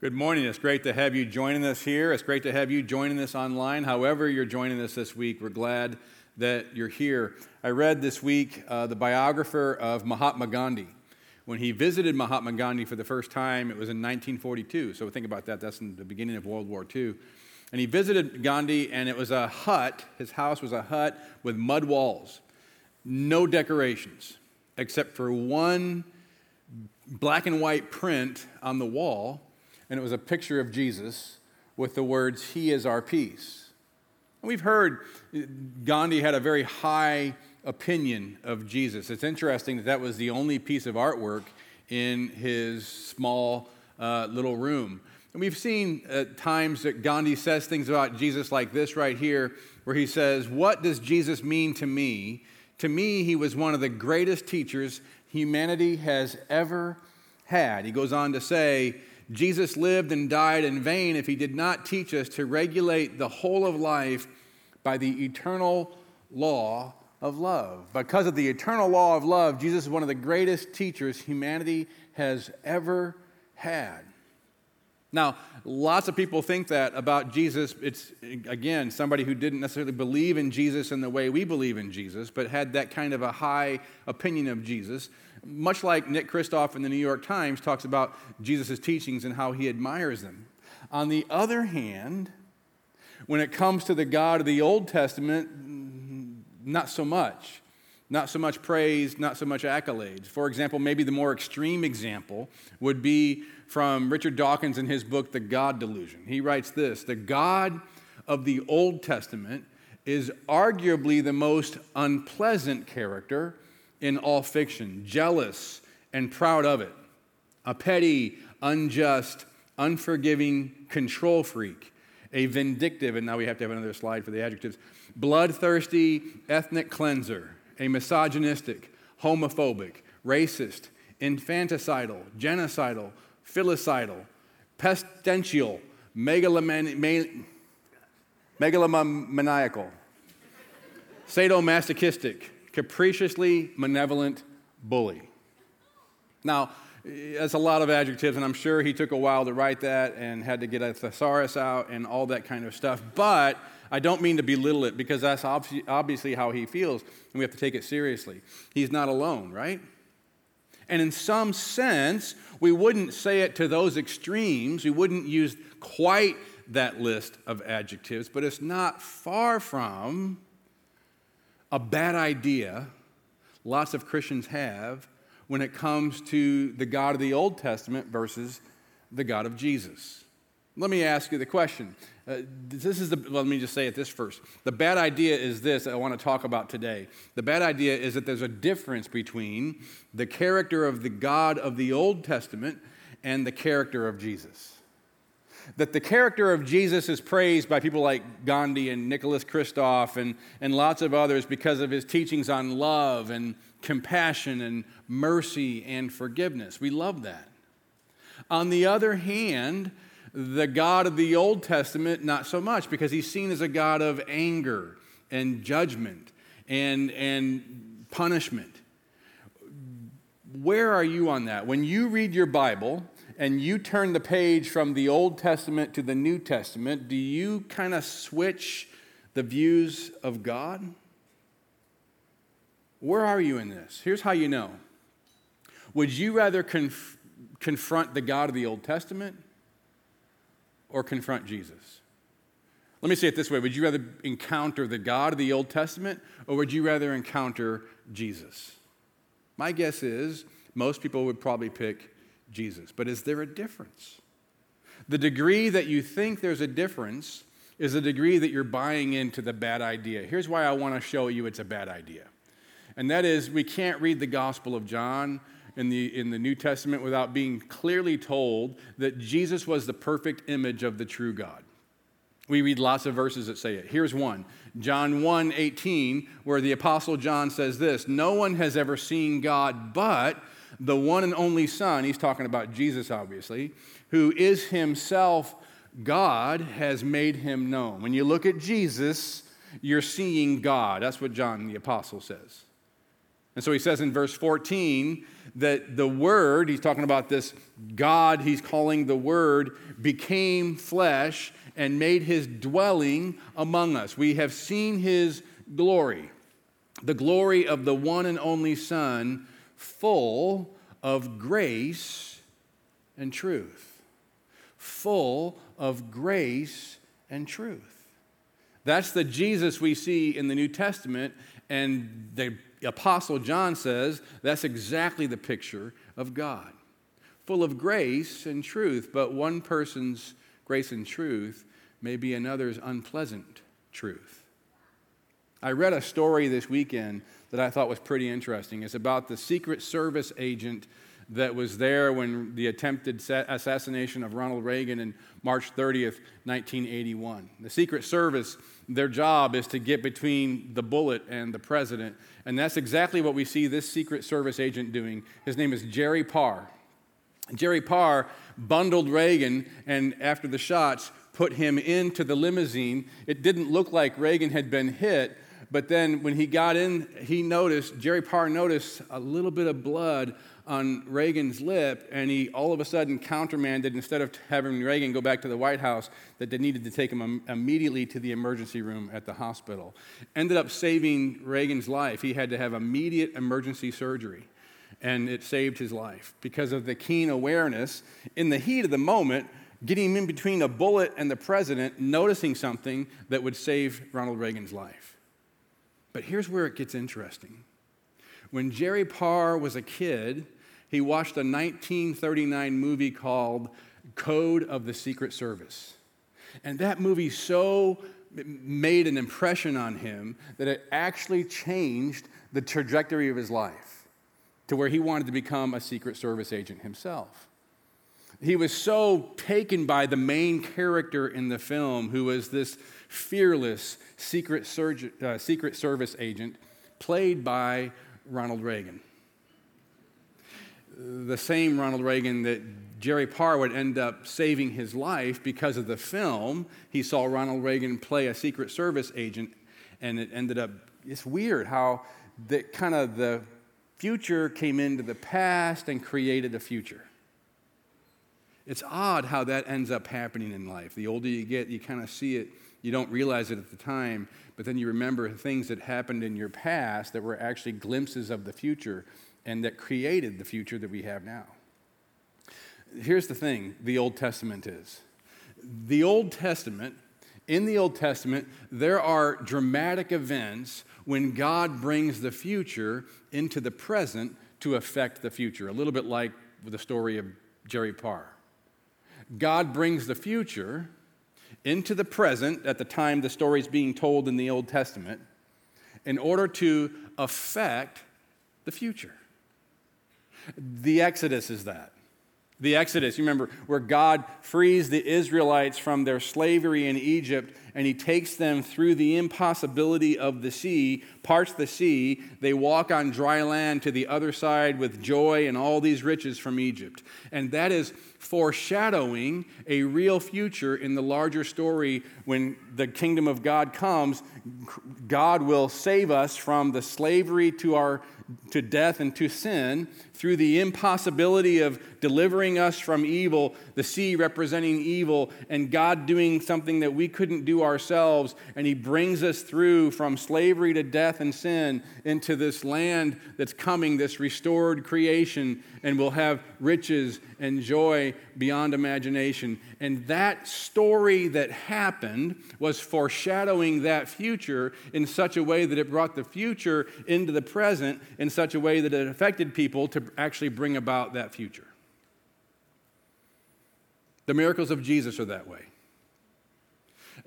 Good morning. It's great to have you joining us here. It's great to have you joining us online. However, you're joining us this week, we're glad that you're here. I read this week uh, the biographer of Mahatma Gandhi. When he visited Mahatma Gandhi for the first time, it was in 1942. So think about that. That's in the beginning of World War II. And he visited Gandhi, and it was a hut. His house was a hut with mud walls, no decorations, except for one black and white print on the wall and it was a picture of Jesus with the words, He is our peace. And we've heard Gandhi had a very high opinion of Jesus. It's interesting that that was the only piece of artwork in his small uh, little room. And we've seen at times that Gandhi says things about Jesus like this right here, where he says, What does Jesus mean to me? To me, he was one of the greatest teachers humanity has ever had. He goes on to say, Jesus lived and died in vain if he did not teach us to regulate the whole of life by the eternal law of love. Because of the eternal law of love, Jesus is one of the greatest teachers humanity has ever had. Now, lots of people think that about Jesus. It's, again, somebody who didn't necessarily believe in Jesus in the way we believe in Jesus, but had that kind of a high opinion of Jesus. Much like Nick Kristof in the New York Times talks about Jesus' teachings and how he admires them. On the other hand, when it comes to the God of the Old Testament, not so much. Not so much praise, not so much accolades. For example, maybe the more extreme example would be from Richard Dawkins in his book, The God Delusion. He writes this The God of the Old Testament is arguably the most unpleasant character in all fiction, jealous and proud of it, a petty, unjust, unforgiving control freak, a vindictive, and now we have to have another slide for the adjectives, bloodthirsty ethnic cleanser, a misogynistic, homophobic, racist, infanticidal, genocidal, filicidal, pestilential, megalomaniacal, sadomasochistic, capriciously malevolent bully. Now, that's a lot of adjectives, and I'm sure he took a while to write that and had to get a thesaurus out and all that kind of stuff. But I don't mean to belittle it because that's obviously how he feels, and we have to take it seriously. He's not alone, right? And in some sense, we wouldn't say it to those extremes. We wouldn't use quite that list of adjectives, but it's not far from a bad idea lots of Christians have when it comes to the God of the Old Testament versus the God of Jesus. Let me ask you the question. Uh, this is the, well, let me just say it this first. The bad idea is this that I want to talk about today. The bad idea is that there's a difference between the character of the God of the Old Testament and the character of Jesus. That the character of Jesus is praised by people like Gandhi and Nicholas Kristof and, and lots of others because of his teachings on love and compassion and mercy and forgiveness. We love that. On the other hand, the God of the Old Testament, not so much, because he's seen as a God of anger and judgment and, and punishment. Where are you on that? When you read your Bible and you turn the page from the Old Testament to the New Testament, do you kind of switch the views of God? Where are you in this? Here's how you know. Would you rather conf- confront the God of the Old Testament or confront Jesus? Let me say it this way Would you rather encounter the God of the Old Testament or would you rather encounter Jesus? My guess is most people would probably pick Jesus. But is there a difference? The degree that you think there's a difference is the degree that you're buying into the bad idea. Here's why I want to show you it's a bad idea. And that is, we can't read the Gospel of John in the, in the New Testament without being clearly told that Jesus was the perfect image of the true God. We read lots of verses that say it. Here's one John 1 18, where the Apostle John says this No one has ever seen God but the one and only Son, he's talking about Jesus, obviously, who is himself God, has made him known. When you look at Jesus, you're seeing God. That's what John the Apostle says. And so he says in verse 14 that the Word, he's talking about this God, he's calling the Word, became flesh and made his dwelling among us. We have seen his glory, the glory of the one and only Son, full of grace and truth. Full of grace and truth. That's the Jesus we see in the New Testament, and the Apostle John says that's exactly the picture of God. Full of grace and truth, but one person's grace and truth may be another's unpleasant truth. I read a story this weekend that I thought was pretty interesting. It's about the Secret Service agent that was there when the attempted assassination of Ronald Reagan in March 30th, 1981. The Secret Service, their job is to get between the bullet and the president, and that's exactly what we see this Secret Service agent doing. His name is Jerry Parr. Jerry Parr bundled Reagan, and after the shots, put him into the limousine. It didn't look like Reagan had been hit, but then when he got in, he noticed, Jerry Parr noticed a little bit of blood on Reagan's lip, and he all of a sudden countermanded, instead of having Reagan go back to the White House, that they needed to take him immediately to the emergency room at the hospital. Ended up saving Reagan's life. He had to have immediate emergency surgery, and it saved his life because of the keen awareness in the heat of the moment. Getting him in between a bullet and the president, noticing something that would save Ronald Reagan's life. But here's where it gets interesting. When Jerry Parr was a kid, he watched a 1939 movie called Code of the Secret Service. And that movie so made an impression on him that it actually changed the trajectory of his life to where he wanted to become a Secret Service agent himself. He was so taken by the main character in the film, who was this fearless Secret, Surge, uh, Secret Service agent played by Ronald Reagan the same Ronald Reagan that Jerry Parr would end up saving his life because of the film. He saw Ronald Reagan play a Secret Service agent, and it ended up, it's weird how that kind of the future came into the past and created the future. It's odd how that ends up happening in life. The older you get, you kind of see it, you don't realize it at the time, but then you remember things that happened in your past that were actually glimpses of the future and that created the future that we have now. Here's the thing the Old Testament is the Old Testament, in the Old Testament, there are dramatic events when God brings the future into the present to affect the future, a little bit like the story of Jerry Parr. God brings the future into the present at the time the story is being told in the Old Testament in order to affect the future. The Exodus is that. The Exodus, you remember, where God frees the Israelites from their slavery in Egypt and he takes them through the impossibility of the sea, parts the sea. They walk on dry land to the other side with joy and all these riches from Egypt. And that is foreshadowing a real future in the larger story when the kingdom of God comes. God will save us from the slavery to our to death and to sin through the impossibility of delivering us from evil, the sea representing evil, and God doing something that we couldn't do ourselves. And He brings us through from slavery to death and sin into this land that's coming, this restored creation, and we'll have riches and joy beyond imagination. And that story that happened was foreshadowing that future in such a way that it brought the future into the present in such a way that it affected people to actually bring about that future. The miracles of Jesus are that way.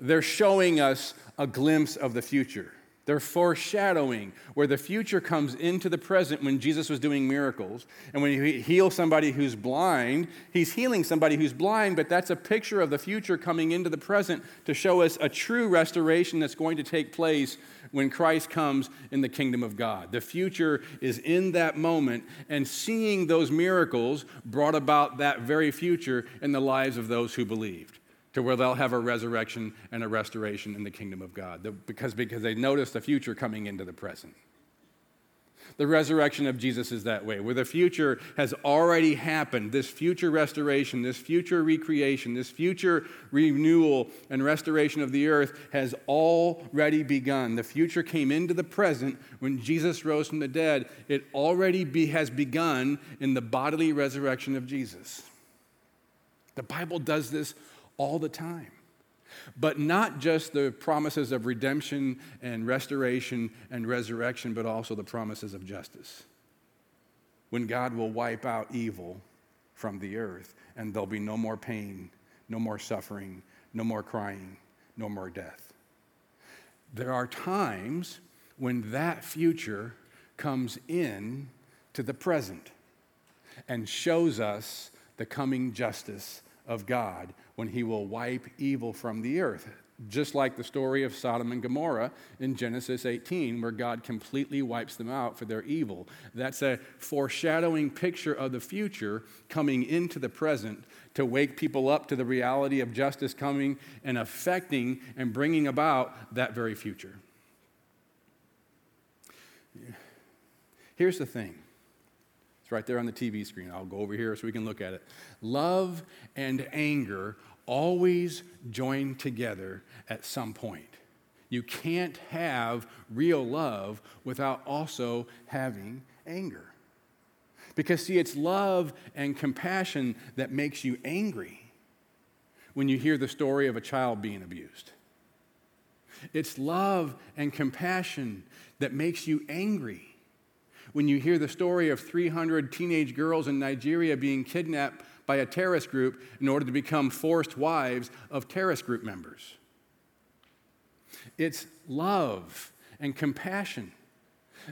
They're showing us a glimpse of the future. They're foreshadowing where the future comes into the present when Jesus was doing miracles. And when he heals somebody who's blind, he's healing somebody who's blind, but that's a picture of the future coming into the present to show us a true restoration that's going to take place when Christ comes in the kingdom of God. The future is in that moment, and seeing those miracles brought about that very future in the lives of those who believed to where they'll have a resurrection and a restoration in the kingdom of God because, because they notice the future coming into the present. The resurrection of Jesus is that way, where the future has already happened. This future restoration, this future recreation, this future renewal and restoration of the earth has already begun. The future came into the present when Jesus rose from the dead. It already be, has begun in the bodily resurrection of Jesus. The Bible does this all the time. But not just the promises of redemption and restoration and resurrection, but also the promises of justice. When God will wipe out evil from the earth, and there'll be no more pain, no more suffering, no more crying, no more death. There are times when that future comes in to the present and shows us the coming justice of God when he will wipe evil from the earth. Just like the story of Sodom and Gomorrah in Genesis 18, where God completely wipes them out for their evil. That's a foreshadowing picture of the future coming into the present to wake people up to the reality of justice coming and affecting and bringing about that very future. Here's the thing right there on the TV screen. I'll go over here so we can look at it. Love and anger always join together at some point. You can't have real love without also having anger. Because, see, it's love and compassion that makes you angry when you hear the story of a child being abused. It's love and compassion that makes you angry when you hear the story of 300 teenage girls in Nigeria being kidnapped by a terrorist group in order to become forced wives of terrorist group members. It's love and compassion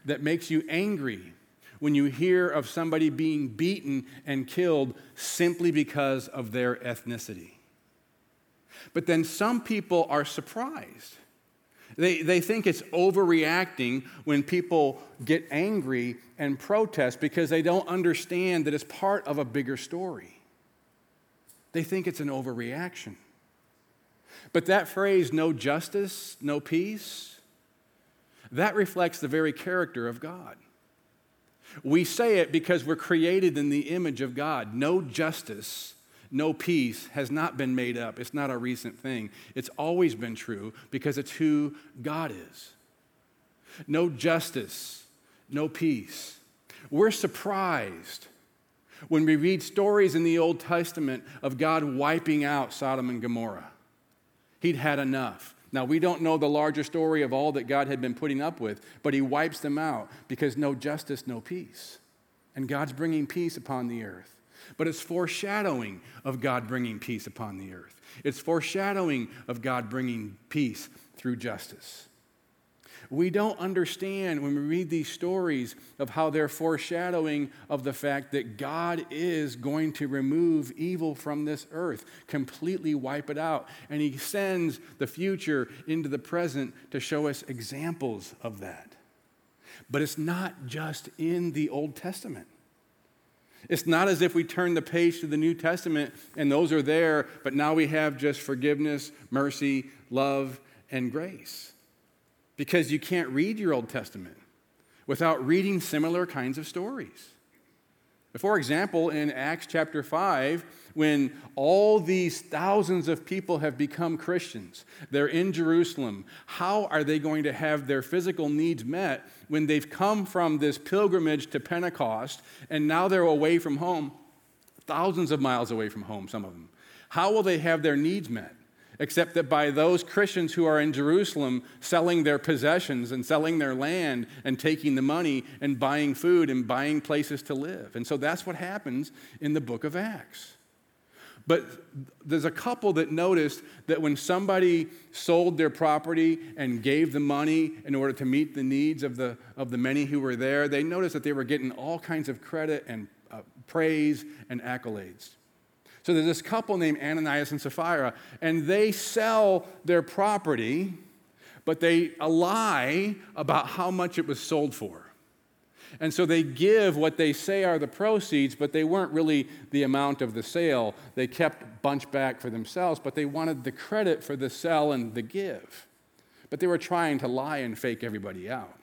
that makes you angry when you hear of somebody being beaten and killed simply because of their ethnicity. But then some people are surprised they, they think it's overreacting when people get angry and protest because they don't understand that it's part of a bigger story. They think it's an overreaction. But that phrase, no justice, no peace, that reflects the very character of God. We say it because we're created in the image of God. No justice, no peace has not been made up. It's not a recent thing. It's always been true because it's who God is. No justice, no peace. We're surprised when we read stories in the Old Testament of God wiping out Sodom and Gomorrah. He'd had enough. Now, we don't know the larger story of all that God had been putting up with, but He wipes them out because no justice, no peace. And God's bringing peace upon the earth but it's foreshadowing of God bringing peace upon the earth. It's foreshadowing of God bringing peace through justice. We don't understand when we read these stories of how they're foreshadowing of the fact that God is going to remove evil from this earth, completely wipe it out. And He sends the future into the present to show us examples of that. But it's not just in the Old Testament. It's not as if we turn the page to the New Testament and those are there, but now we have just forgiveness, mercy, love, and grace. Because you can't read your Old Testament without reading similar kinds of stories. For example, in Acts chapter 5, when all these thousands of people have become Christians, they're in Jerusalem, how are they going to have their physical needs met when they've come from this pilgrimage to Pentecost and now they're away from home, thousands of miles away from home, some of them? How will they have their needs met? except that by those Christians who are in Jerusalem selling their possessions and selling their land and taking the money and buying food and buying places to live. And so that's what happens in the book of Acts. But there's a couple that noticed that when somebody sold their property and gave the money in order to meet the needs of the, of the many who were there, they noticed that they were getting all kinds of credit and uh, praise and accolades. So there's this couple named Ananias and Sapphira, and they sell their property, but they lie about how much it was sold for. And so they give what they say are the proceeds, but they weren't really the amount of the sale. They kept bunch back for themselves, but they wanted the credit for the sell and the give. But they were trying to lie and fake everybody out.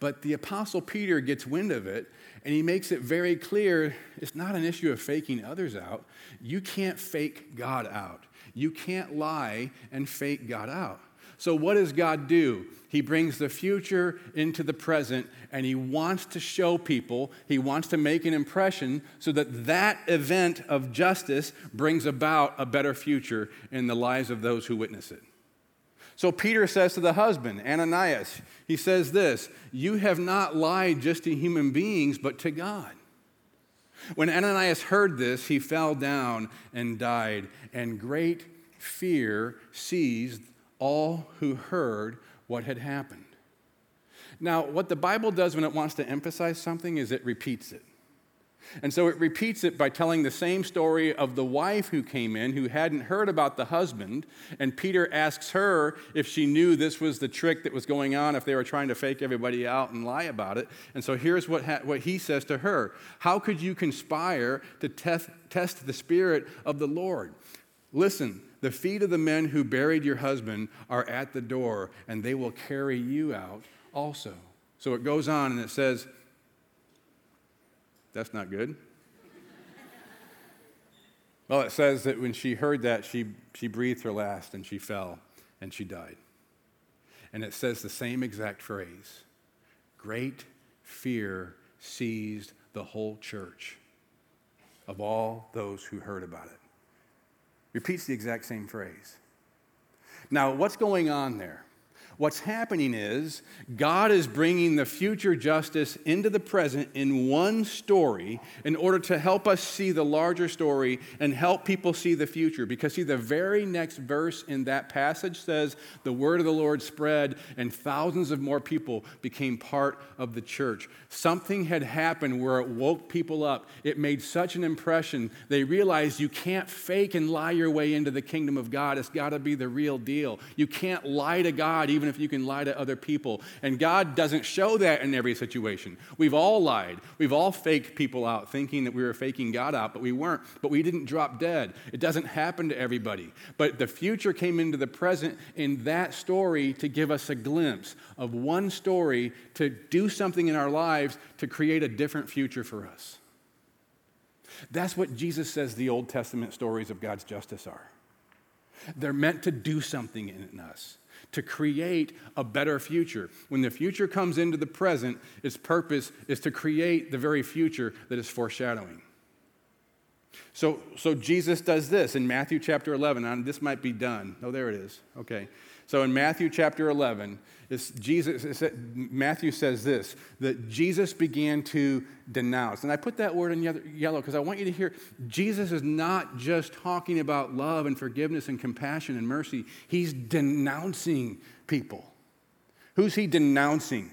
But the Apostle Peter gets wind of it and he makes it very clear it's not an issue of faking others out. You can't fake God out. You can't lie and fake God out. So, what does God do? He brings the future into the present and he wants to show people, he wants to make an impression so that that event of justice brings about a better future in the lives of those who witness it. So Peter says to the husband, Ananias, he says this You have not lied just to human beings, but to God. When Ananias heard this, he fell down and died, and great fear seized all who heard what had happened. Now, what the Bible does when it wants to emphasize something is it repeats it. And so it repeats it by telling the same story of the wife who came in who hadn't heard about the husband. And Peter asks her if she knew this was the trick that was going on, if they were trying to fake everybody out and lie about it. And so here's what, ha- what he says to her How could you conspire to test, test the Spirit of the Lord? Listen, the feet of the men who buried your husband are at the door, and they will carry you out also. So it goes on and it says, That's not good. well, it says that when she heard that, she, she breathed her last and she fell and she died. And it says the same exact phrase Great fear seized the whole church of all those who heard about it. Repeats the exact same phrase. Now, what's going on there? What's happening is God is bringing the future justice into the present in one story in order to help us see the larger story and help people see the future. Because, see, the very next verse in that passage says, The word of the Lord spread, and thousands of more people became part of the church. Something had happened where it woke people up. It made such an impression. They realized you can't fake and lie your way into the kingdom of God. It's got to be the real deal. You can't lie to God, even if you can lie to other people. And God doesn't show that in every situation. We've all lied. We've all faked people out thinking that we were faking God out, but we weren't. But we didn't drop dead. It doesn't happen to everybody. But the future came into the present in that story to give us a glimpse of one story to do something in our lives to create a different future for us. That's what Jesus says the Old Testament stories of God's justice are. They're meant to do something in us to create a better future. When the future comes into the present, its purpose is to create the very future that is foreshadowing. So, so Jesus does this in Matthew chapter 11. And this might be done. Oh, there it is. Okay. So in Matthew chapter 11, it's Jesus, Matthew says this that Jesus began to denounce. And I put that word in yellow because I want you to hear Jesus is not just talking about love and forgiveness and compassion and mercy, he's denouncing people. Who's he denouncing?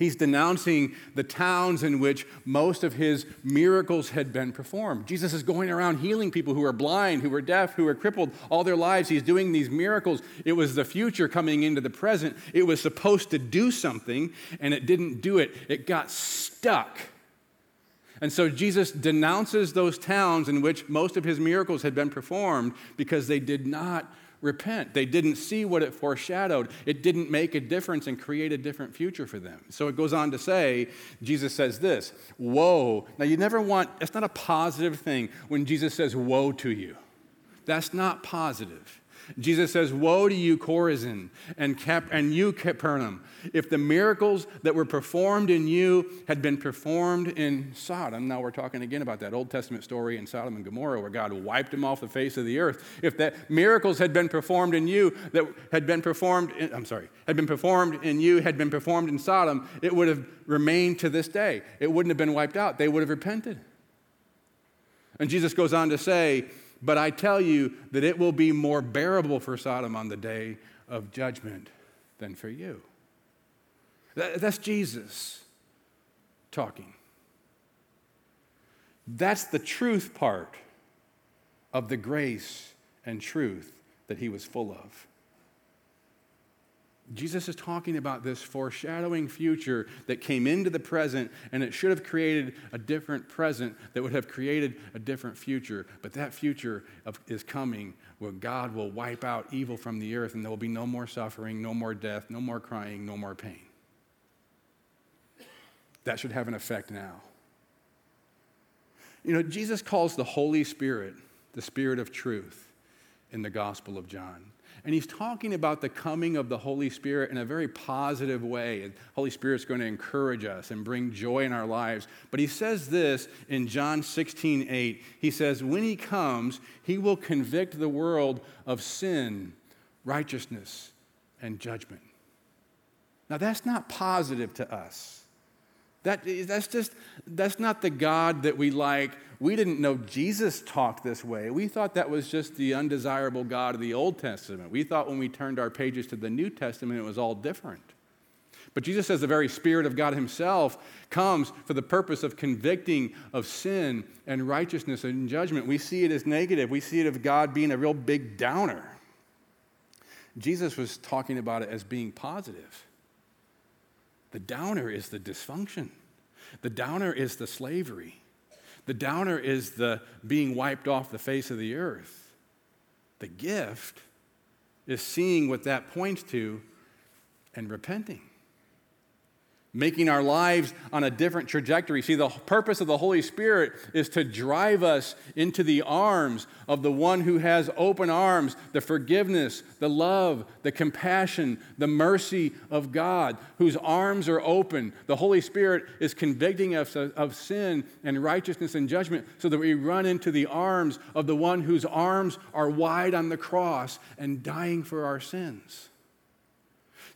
He's denouncing the towns in which most of his miracles had been performed. Jesus is going around healing people who are blind, who are deaf, who are crippled all their lives. He's doing these miracles. It was the future coming into the present. It was supposed to do something, and it didn't do it. It got stuck. And so Jesus denounces those towns in which most of his miracles had been performed because they did not repent. They didn't see what it foreshadowed. It didn't make a difference and create a different future for them. So it goes on to say, Jesus says this Woe. Now, you never want, it's not a positive thing when Jesus says, Woe to you. That's not positive. Jesus says, Woe to you, Chorazin, and, Cap- and you, Capernaum. If the miracles that were performed in you had been performed in Sodom, now we're talking again about that Old Testament story in Sodom and Gomorrah where God wiped them off the face of the earth. If that miracles had been performed in you that had been performed, in, I'm sorry, had been performed in you, had been performed in Sodom, it would have remained to this day. It wouldn't have been wiped out. They would have repented. And Jesus goes on to say, but I tell you that it will be more bearable for Sodom on the day of judgment than for you. That's Jesus talking. That's the truth part of the grace and truth that he was full of. Jesus is talking about this foreshadowing future that came into the present, and it should have created a different present that would have created a different future. But that future of, is coming where God will wipe out evil from the earth, and there will be no more suffering, no more death, no more crying, no more pain. that should have an effect now. You know, Jesus calls the Holy Spirit the Spirit of truth in the Gospel of John. And he's talking about the coming of the Holy Spirit in a very positive way. The Holy Spirit's going to encourage us and bring joy in our lives. But he says this in John 16, 8. He says, When he comes, he will convict the world of sin, righteousness, and judgment. Now, that's not positive to us. That, that's just, that's not the God that we like. We didn't know Jesus talked this way. We thought that was just the undesirable God of the Old Testament. We thought when we turned our pages to the New Testament, it was all different. But Jesus says the very Spirit of God Himself comes for the purpose of convicting of sin and righteousness and judgment. We see it as negative, we see it of God being a real big downer. Jesus was talking about it as being positive. The downer is the dysfunction. The downer is the slavery. The downer is the being wiped off the face of the earth. The gift is seeing what that points to and repenting making our lives on a different trajectory. See, the purpose of the Holy Spirit is to drive us into the arms of the one who has open arms, the forgiveness, the love, the compassion, the mercy of God, whose arms are open. The Holy Spirit is convicting us of, of sin and righteousness and judgment so that we run into the arms of the one whose arms are wide on the cross and dying for our sins.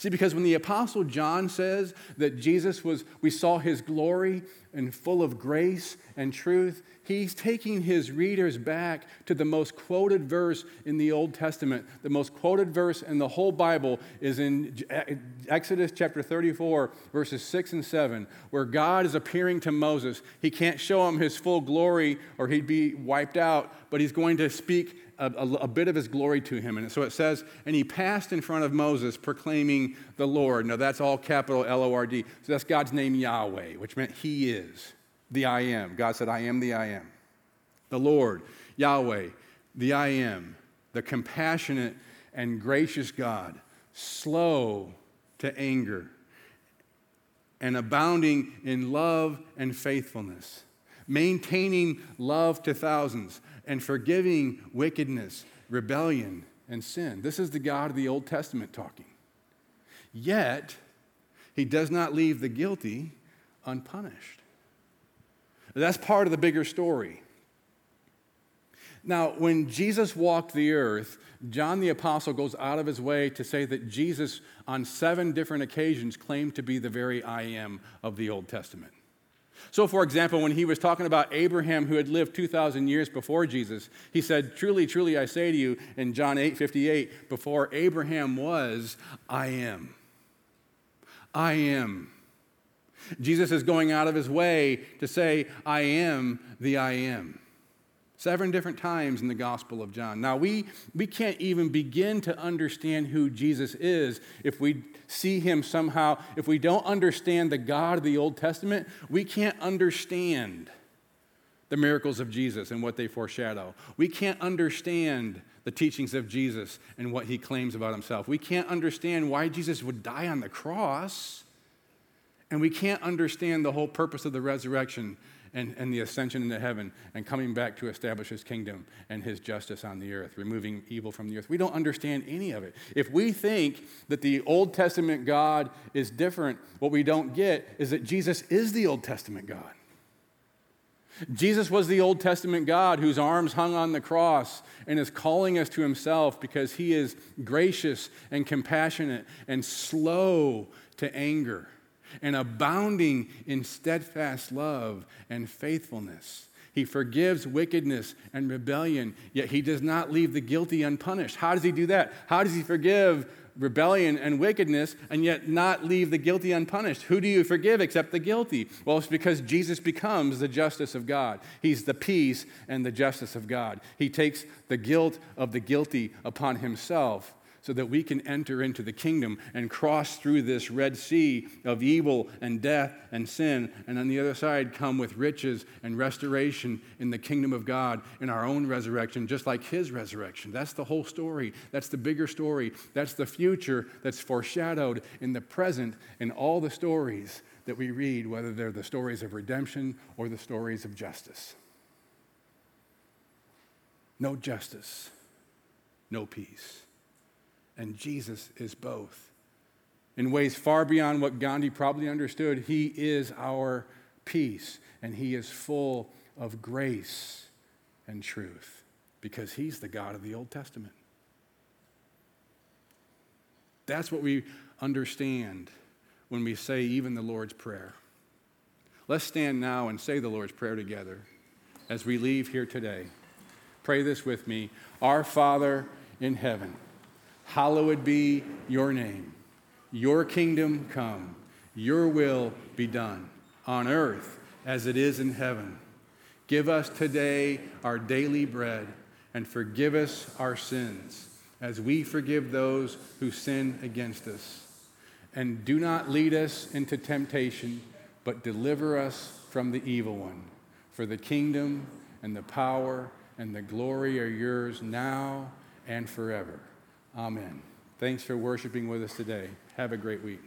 See, because when the Apostle John says that Jesus was, we saw his glory and full of grace and truth, he's taking his readers back to the most quoted verse in the Old Testament. The most quoted verse in the whole Bible is in uh, Exodus chapter 34, verses 6 and 7, where God is appearing to Moses. He can't show him his full glory or he'd be wiped out, but he's going to speak a, a, a, bit of his glory to him. And so it says, and he passed in front of Moses proclaiming the Lord. Now that's all capital L O R D. So that's God's name Yahweh, which meant he is the I am. God said, I am the I am. The Lord, Yahweh, the I am, the compassionate and gracious God, slow to anger and abounding in love and faithfulness, maintaining love to thousands and forgiving wickedness, rebellion, and sin. This is the God of the Old Testament talking. Yet, he does not leave the guilty unpunished. That's part of the bigger story. Now, when Jesus walked the earth, John the Apostle goes out of his way to say that Jesus, on seven different occasions, claimed to be the very I am of the Old Testament. So, for example, when he was talking about Abraham who had lived 2,000 years before Jesus, he said, Truly, truly, I say to you in John 8 58, before Abraham was, I am. I am. Jesus is going out of his way to say, I am the I am. Seven different times in the Gospel of John. Now, we, we can't even begin to understand who Jesus is if we see him somehow. If we don't understand the God of the Old Testament, we can't understand the miracles of Jesus and what they foreshadow. We can't understand the teachings of Jesus and what he claims about himself. We can't understand why Jesus would die on the cross. And we can't understand the whole purpose of the resurrection and, and the ascension into heaven and coming back to establish his kingdom and his justice on the earth, removing evil from the earth. We don't understand any of it. If we think that the Old Testament God is different, what we don't get is that Jesus is the Old Testament God. Jesus was the Old Testament God whose arms hung on the cross and is calling us to himself because he is gracious and compassionate and slow to anger and abounding in steadfast love and faithfulness. He forgives wickedness and rebellion, yet he does not leave the guilty unpunished. How does he do that? How does he forgive rebellion and wickedness and yet not leave the guilty unpunished? Who do you forgive except the guilty? Well, it's because Jesus becomes the justice of God. He's the peace and the justice of God. He takes the guilt of the guilty upon himself so that we can enter into the kingdom and cross through this Red Sea of evil and death and sin, and on the other side come with riches and restoration in the kingdom of God in our own resurrection, just like His resurrection. That's the whole story. That's the bigger story. That's the future that's foreshadowed in the present in all the stories that we read, whether they're the stories of redemption or the stories of justice. No justice, no peace. And Jesus is both. In ways far beyond what Gandhi probably understood, he is our peace, and he is full of grace and truth because he's the God of the Old Testament. That's what we understand when we say even the Lord's Prayer. Let's stand now and say the Lord's Prayer together as we leave here today. Pray this with me Our Father in heaven, hallowed be your name. Your kingdom come, your will be done on earth as it is in heaven. Give us today our daily bread and forgive us our sins as we forgive those who sin against us. And do not lead us into temptation, but deliver us from the evil one. For the kingdom and the power and the glory are yours now and forever. Amen. Thanks for worshiping with us today. Have a great week.